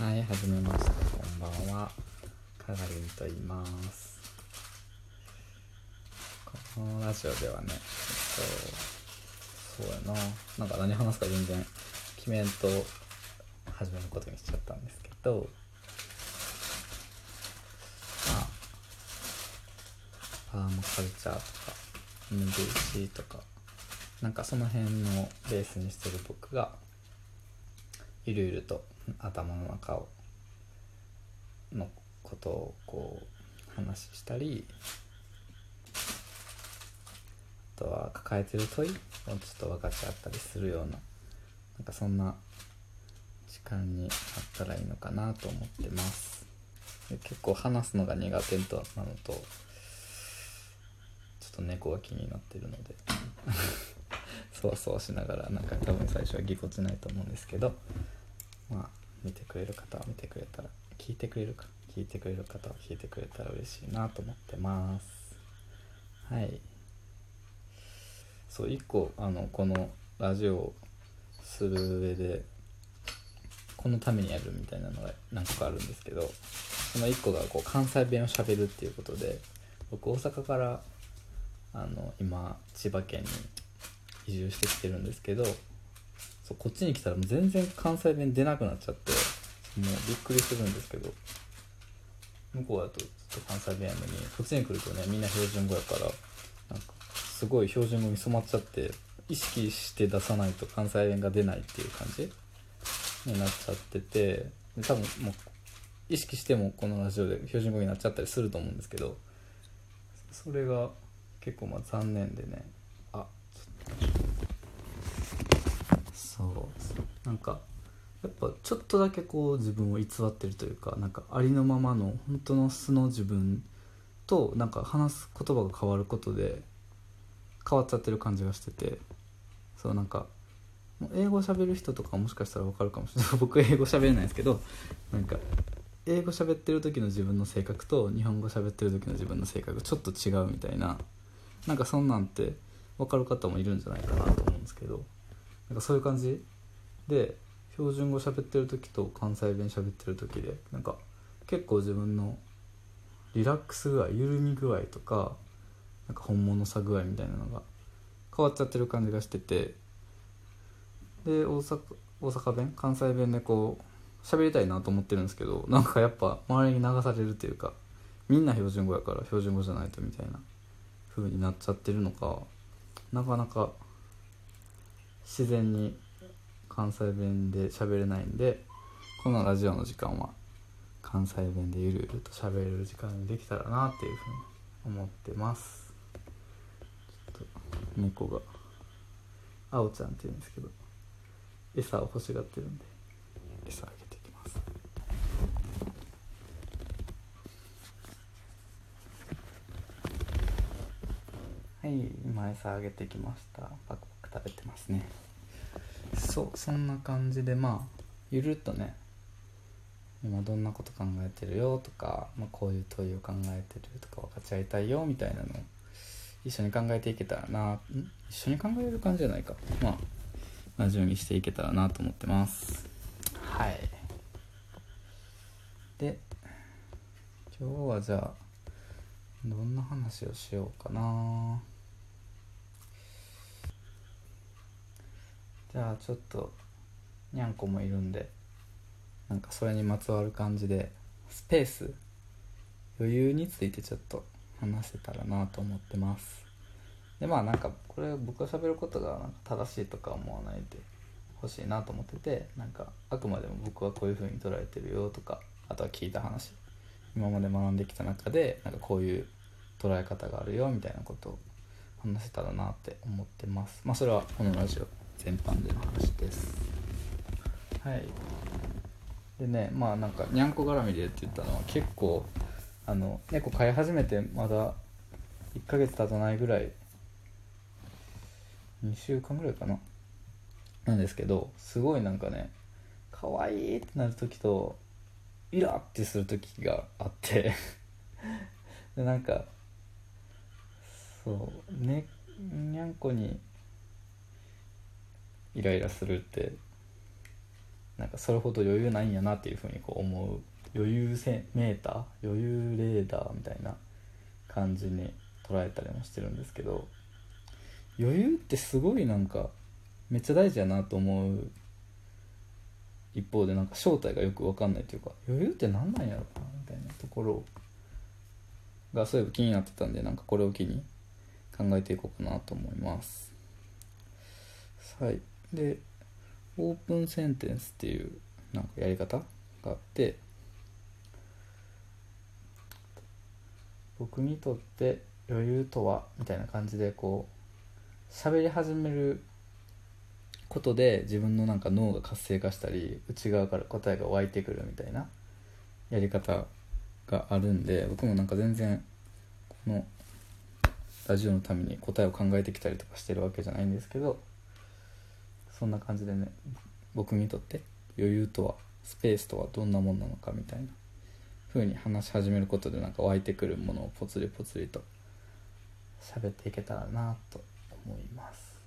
はい、はじめまして、こんばんは。かがりんと言います。このラジオではね、えっと、そうやな、なんか何話すか全然決めんと始めることにしちゃったんですけど、まあ、パーマカルチャーとか、MVC とか、なんかその辺のベースにしてる僕が、ゆるゆると頭の中をのことをこう話したりあとは抱えてる問いをちょっと分かち合ったりするようななんかそんな時間にあったらいいのかなと思ってます。で結構話すのが苦手となのとちょっと猫が気になってるので そわそわしながらなんか多分最初はぎこちないと思うんですけどまあ。見てくれる方は見てくれたら聞いてくれるか聞いてくれる方は聞いてくれたら嬉しいなと思ってます。はい。そう一個あのこのラジオをする上でこのためにやるみたいなのが何個かあるんですけどその一個がこう関西弁をしゃべるっていうことで僕大阪からあの今千葉県に移住してきてるんですけどそうこっちに来たらもう全然関西弁出なくなっちゃってもうびっくりするんですけど。向こうだとずっと関西弁やのにこっちに来るとねみんな標準語やからなんかすごい標準語に染まっちゃって意識して出さないと関西弁が出ないっていう感じ？になっちゃってて多分もう意識してもこのラジオで標準語になっちゃったりすると思うんですけどそれが結構まあ残念でねあそうなんかやっぱちょっとだけこう自分を偽ってるというかなんかありのままの本当の素の自分となんか話す言葉が変わることで変わっちゃってる感じがしててそうなんか英語喋る人とかもしかしたら分かるかもしれない。僕英語喋れないですけどなんか英語喋ってる時の自分の性格と日本語喋ってる時の自分の性格ちょっと違うみたいななんかそんなんって分かる方もいるんじゃないかなと思うんですけど。なんかそういう感じ？で標準語喋ってる時と関西弁喋ってる時でなんか結構自分のリラックス具合緩み具合とかなんか本物さ具合みたいなのが変わっちゃってる感じがしててで大阪大阪弁？関西弁でこう喋りたいなと思ってるんですけどなんかやっぱ周りに流されるっていうかみんな標準語やから標準語じゃないとみたいな風になっちゃってるのかなかなか自然に関西弁で喋れないんでこのラジオの時間は関西弁でゆるゆると喋れる時間にできたらなっていうふうに思ってます。ちょっと猫があおちゃんって言うんですけど餌を欲しがってるんで餌あげていきます。はい今餌あげてきました。パクパク食べてますね。そうそんな感じでまあゆるっとね今どんなこと考えてるよとか、まあ、こういう問いを考えてるとか分かち合いたいよみたいなのを一緒に考えていけたらなん？一緒に考える感じじゃないか。まあラジオにしていけたらなと思ってます。はい。で今日はじゃあどんな話をしようかなじゃあちょっとにゃんこもいるんでなんかそれにまつわる感じでスペース余裕についてちょっと話せたらなと思ってます。でまあなんかこれ僕が喋ることが正しいとか思わないでほしいなと思っててなんかあくまでも僕はこういう風に捉えてるよとかあとは聞いた話今まで学んできた中でなんかこういう捉え方があるよみたいなことを話せたらなって思ってます。まあそれはこのラジオ。全般での話です。はい。でねまあなんかにゃんこ絡みでって言ったのは結構あの猫飼い始めてまだ1ヶ月経たないぐらい2週間ぐらいかな。なんですけどすごいなんかね可愛いってなる時とイラってする時があって でなんかそうねにゃんこにイライラするってなんかそれほど余裕ないんやなっていうふうにこう思う余裕セメーター余裕レーダーみたいな感じに捉えたりもしてるんですけど余裕ってすごいなんかめっちゃ大事やなと思う一方でなんか正体がよく分かんないというか余裕って何なんやろなみたいなところがそういえば気になってたんでなんかこれを機に考えていこうかなと思います。はい。でオープンセンテンスっていうなんかやり方があって僕にとって余裕とはみたいな感じでこう喋り始めることで自分のなんか脳が活性化したり内側から答えが湧いてくるみたいなやり方があるんで僕もなんか全然このラジオのために答えを考えてきたりとかしてるわけじゃないんですけどそんな感じでね僕にとって余裕とはスペースとはどんなもんなのかみたいな風に話し始めることでなんか湧いてくるものをポツリポツリと喋っていけたらなと思います。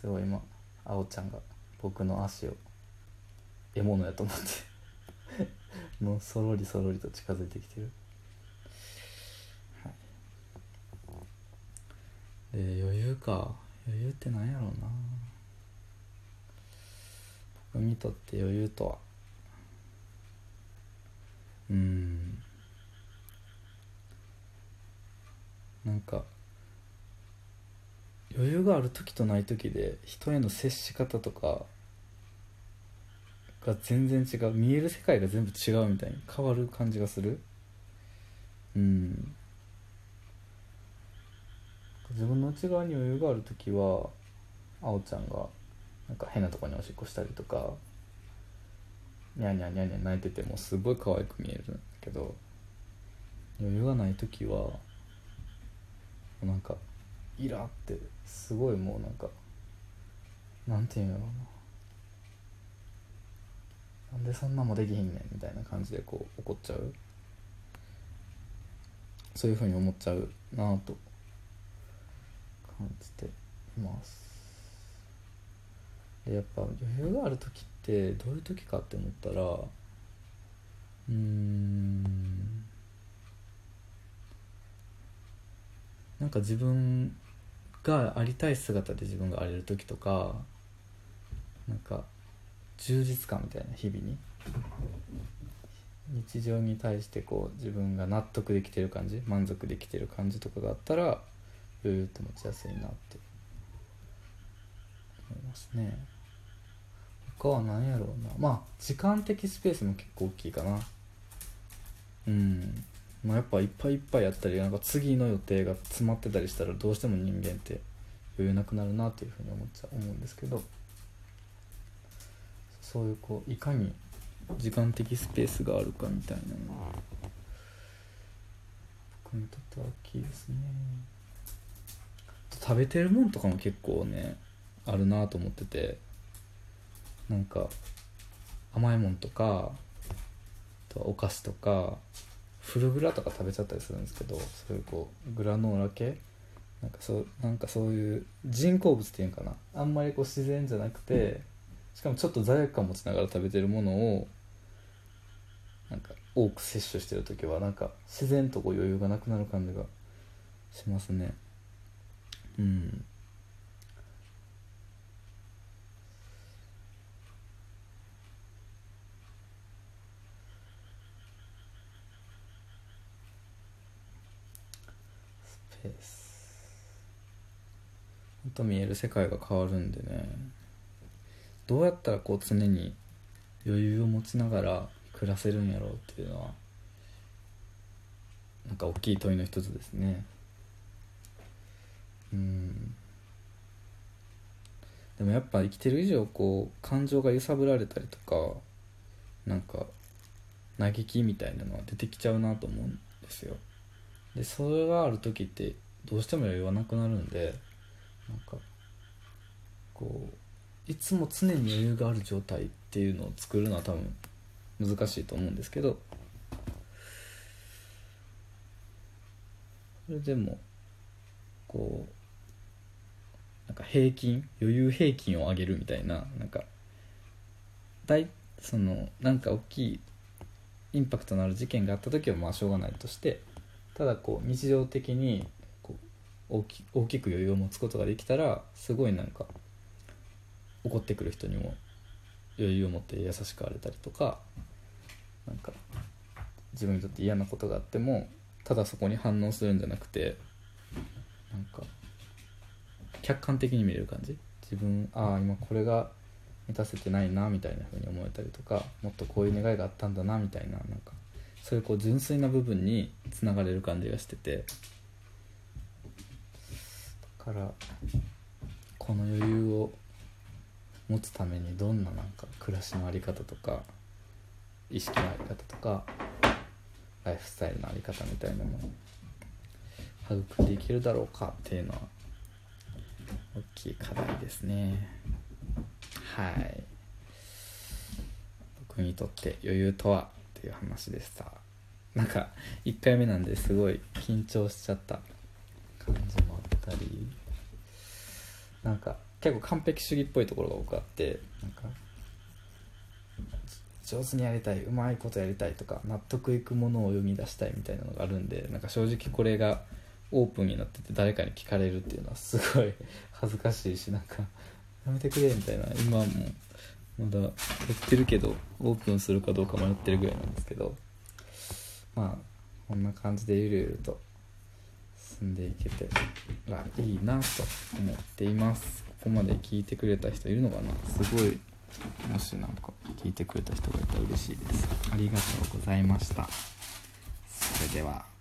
すごい今あおちゃんが僕の足を獲物やと思って もうそろりそろりと近づいてきてる、はい、で余裕か。余裕って何やろうな。僕にとって余裕とは。うん。なんか余裕がある時とない時で人への接し方とかが全然違う。見える世界が全部違うみたいに変わる感じがする。うん。自分の内側に余裕がある時はあおちゃんがなんか変なとこにおしっこしたりとかニャニャニャニャ泣いててもすごい可愛く見えるんだけど余裕がない時はなんかイラってすごいもうなんかなんていうんやろうな。なんでそんなもできひんねんみたいな感じでこう怒っちゃう。そういうふうに思っちゃうなぁと感じています。でやっぱ余裕がある時ってどういう時かって思ったらうんなんか自分がありたい姿で自分があれる時とかなんか充実感みたいな日々に日常に対してこう自分が納得できてる感じ満足できてる感じとかがあったら余裕って持ちやすいなって思いますね。他は何やろうな。まあ時間的スペースも結構大きいかな。うん。まあ、やっぱいっぱいいっぱいやったりなんか次の予定が詰まってたりしたらどうしても人間って余裕なくなるなっていうふうに思っちゃ思うんですけど。そういうこういかに時間的スペースがあるかみたいなのが僕にとっては大きいですね。食べてるもんとかも結構ねあるなと思ってて。なんか甘いもんとかあとお菓子とかフルグラとか食べちゃったりするんですけどそういうこうグラノーラ系？なんかそうなんかそういう人工物っていうかな？あんまりこう自然じゃなくてしかもちょっと罪悪感持ちながら食べてるものをなんか多く摂取してる時はなんか自然とこう余裕がなくなる感じがしますね。うん。です。ほんと見える世界が変わるんでね。どうやったらこう常に余裕を持ちながら暮らせるんやろうっていうのはなんか大きい問いの一つですね。うん。でもやっぱ生きてる以上こう感情が揺さぶられたりとかなんか嘆きみたいなのは出てきちゃうなと思うんですよ。でそれがある時ってどうしても余裕はなくなるんでなんかこういつも常に余裕がある状態っていうのを作るのは多分難しいと思うんですけどそれでもこうなんか平均余裕平均を上げるみたいななんか大そのなんか大きいインパクトのある事件があった時はまあしょうがないとしてただこう日常的にこう大き大きく余裕を持つことができたらすごいなんか怒ってくる人にも余裕を持って優しくあれたりとかなんか自分にとって嫌なことがあってもただそこに反応するんじゃなくてなんか客観的に見れる感じ。自分ああ今これが満たせてないなみたいな風に思えたりとかもっとこういう願いがあったんだなみたいななんかそういうこう純粋な部分につながれる感じがしてて。だからこの余裕を持つためにどんななんか暮らしの在り方とか意識の在り方とかライフスタイルの在り方みたいなのを育んでいけるだろうかっていうのは大きい課題ですね。はい。僕にとって余裕とはっていう話でした。なんか1回目なんですごい緊張しちゃった感じもあったり。なんか結構完璧主義っぽいところが多くあって。なんか上手にやりたいうまいことやりたいとか納得いくものを生み出したいみたいなのがあるんでなんか正直これがオープンになってて誰かに聞かれるっていうのはすごい恥ずかしいしなんかやめてくれみたいな今もまだやってるけどオープンするかどうか迷ってるぐらいなんですけどまあこんな感じでゆるゆると進んでいけてらいいなと思っています。ここまで聞いてくれた人いるのかな？すごい。もしなんか聞いてくれた人がいたら嬉しいです。ありがとうございました。それでは。